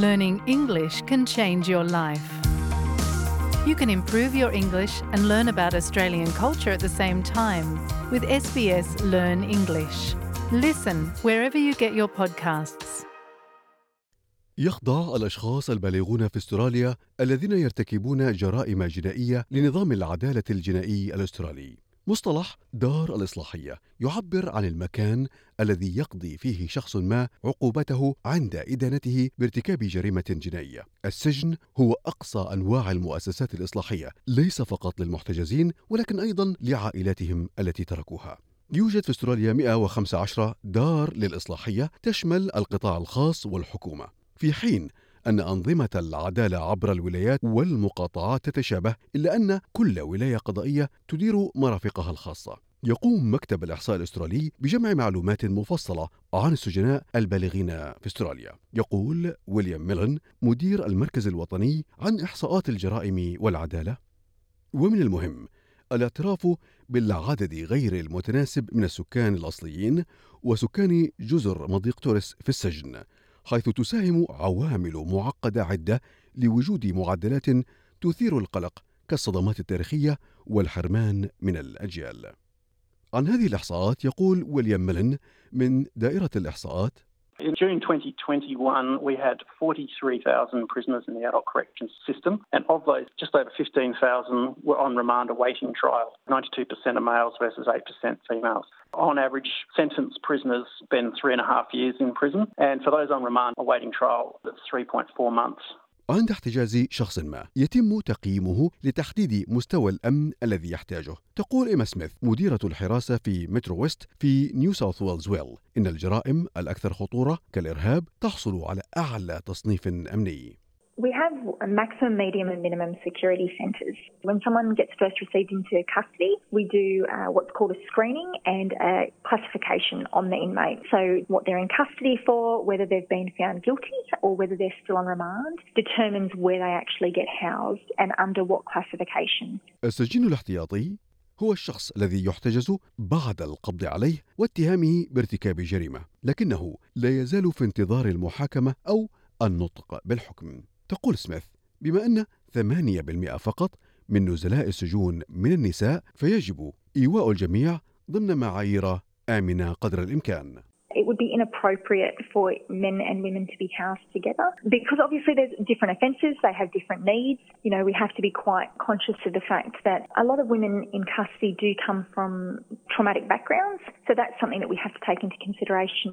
Learning English can change your life. You can improve your English and learn about Australian culture at the same time with SBS Learn English. Listen wherever you get your podcasts. يخضع الأشخاص البالغون في استراليا الذين يرتكبون جرائم جنائية لنظام العدالة الجنائي الأسترالي. مصطلح دار الإصلاحية يعبر عن المكان الذي يقضي فيه شخص ما عقوبته عند إدانته بارتكاب جريمة جنائية. السجن هو أقصى أنواع المؤسسات الإصلاحية، ليس فقط للمحتجزين ولكن أيضا لعائلاتهم التي تركوها. يوجد في أستراليا 115 دار للإصلاحية تشمل القطاع الخاص والحكومة. في حين أن أنظمة العدالة عبر الولايات والمقاطعات تتشابه إلا أن كل ولاية قضائية تدير مرافقها الخاصة. يقوم مكتب الإحصاء الأسترالي بجمع معلومات مفصلة عن السجناء البالغين في أستراليا. يقول ويليام ميلن مدير المركز الوطني عن إحصاءات الجرائم والعدالة: ومن المهم الاعتراف بالعدد غير المتناسب من السكان الأصليين وسكان جزر مضيق توريس في السجن حيث تساهم عوامل معقدة عدة لوجود معدلات تثير القلق كالصدمات التاريخية والحرمان من الأجيال. عن هذه الإحصاءات يقول ويليام ميلن من دائرة الإحصاءات In June 2021, we had 43,000 prisoners in the adult corrections system, and of those, just over 15,000 were on remand awaiting trial. 92% are males versus 8% females. On average, sentenced prisoners spend three and a half years in prison, and for those on remand awaiting trial, that's 3.4 months. عند احتجاز شخص ما يتم تقييمه لتحديد مستوى الأمن الذي يحتاجه. تقول إيما سميث مديرة الحراسة في مترو ويست في نيو ساوث ويلز ويل إن الجرائم الأكثر خطورة كالإرهاب تحصل على أعلى تصنيف أمني. We have maximum, medium, and minimum security centres. When someone gets first received into custody, we do uh, what's called a screening and a classification on the inmate. So, what they're in custody for, whether they've been found guilty or whether they're still on remand, determines where they actually get housed and under what classification. السجين الاحتياطي هو الشخص الذي يحتجز بعد القبض عليه واتهامه بارتكاب جريمة لكنه لا يزال في انتظار المحاكمة أو النطق بالحكم تقول سميث بما أن 8% فقط من نزلاء السجون من النساء فيجب إيواء الجميع ضمن معايير آمنة قدر الإمكان It would be inappropriate for men and women to be housed together because obviously there's different offences, they have different needs. You know, we have to be quite conscious of the fact that a lot of women in custody do come from traumatic backgrounds, so that's something that we have to take into consideration.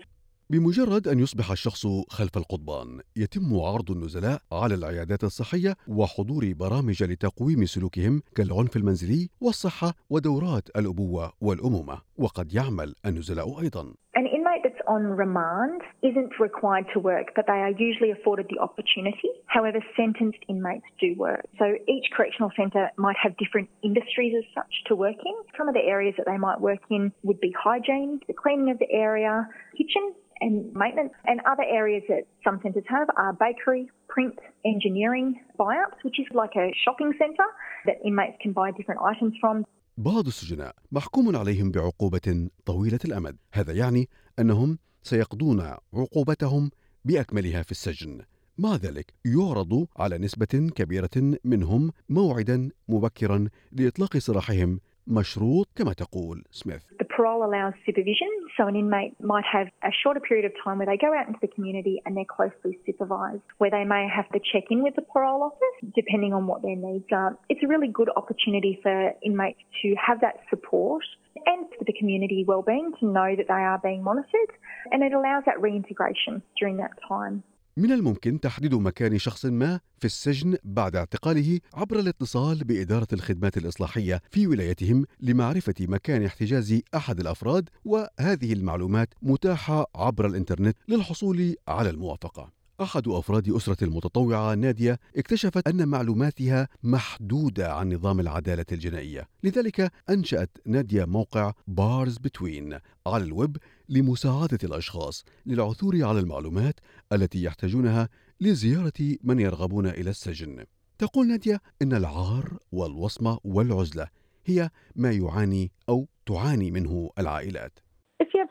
بمجرد أن يصبح الشخص خلف القضبان يتم عرض النزلاء على العيادات الصحية وحضور برامج لتقويم سلوكهم كالعنف المنزلي والصحة ودورات الأبوة والأمومة وقد يعمل النزلاء أيضا An inmate that's on remand isn't required to work, but they are usually afforded the opportunity. However, sentenced inmates do work. So each correctional centre might have different industries as such to work in. Some of the areas that they might work in would be hygiene, the cleaning of the area, kitchen, and maintenance. And other areas that some centres have are bakery, print, engineering, buy-ups, which is like a shopping centre that inmates can buy different items from. بعض السجناء محكوم عليهم بعقوبة طويلة الأمد هذا يعني أنهم سيقضون عقوبتهم بأكملها في السجن مع ذلك يعرض على نسبة كبيرة منهم موعدا مبكرا لإطلاق سراحهم مشروط كما تقول سميث The parole allows supervision, so an inmate might have a shorter period of time where they go out into the community and they're closely supervised, where they may have to check in with the parole office depending on what their needs are. It's a really good opportunity for inmates to have that support and for the community wellbeing to know that they are being monitored, and it allows that reintegration during that time. من الممكن تحديد مكان شخص ما في السجن بعد اعتقاله عبر الاتصال بإدارة الخدمات الإصلاحية في ولايتهم لمعرفة مكان احتجاز أحد الأفراد وهذه المعلومات متاحة عبر الإنترنت للحصول على الموافقة. أحد أفراد أسرة المتطوعة نادية اكتشفت أن معلوماتها محدودة عن نظام العدالة الجنائية. لذلك أنشأت نادية موقع بارز بتوين على الويب لمساعدة الأشخاص للعثور على المعلومات التي يحتاجونها لزيارة من يرغبون إلى السجن. تقول نادية إن العار والوصمة والعزلة هي ما يعاني أو تعاني منه العائلات.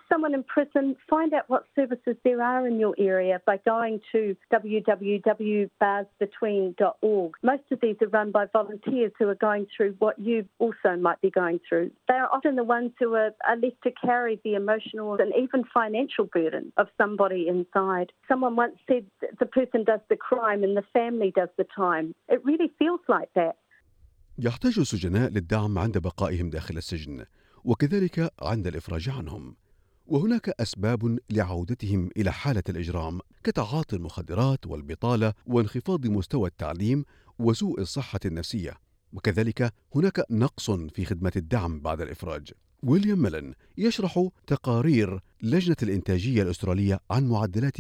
someone in prison, find out what services there are in your area by going to www.barsbetween.org. Most of these are run by volunteers who are going through what you also might be going through. They are often the ones who are, are left to carry the emotional and even financial burden of somebody inside. Someone once said the person does the crime and the family does the time. It really feels like that. يحتاج السجناء للدعم عند بقائهم داخل السجن وكذلك عند الافراج عنهم وهناك أسباب لعودتهم إلى حالة الإجرام كتعاطي المخدرات والبطالة وانخفاض مستوى التعليم وسوء الصحة النفسية. وكذلك هناك نقص في خدمة الدعم بعد الإفراج. ويليام ميلن يشرح تقارير لجنة الإنتاجية الأسترالية عن معدلات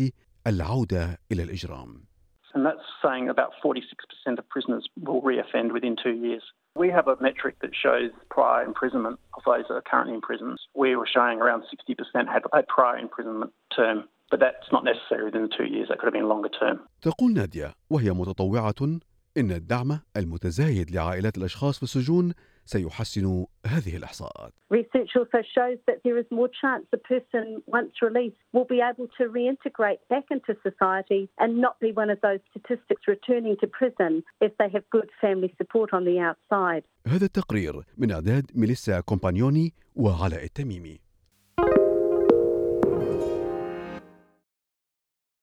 العودة إلى الإجرام. And that's saying about 46% of prisoners will reoffend within two years. We have a metric that shows prior imprisonment of those that are currently in prisons. We were showing around 60% had a prior imprisonment term, but that's not necessary within two years. That could have been longer term. تقول نادية وهي متطوعة إن الدعم المتزايد لعائلات الأشخاص في السجون سيحسن هذه الإحصاءات. Research also shows that there is more chance the person, once released, will be able to reintegrate back into society and not be one of those statistics returning to prison if they have good family support on the outside. هذا التقرير من إعداد ميليسا كومبانيوني وعلاء التميمي.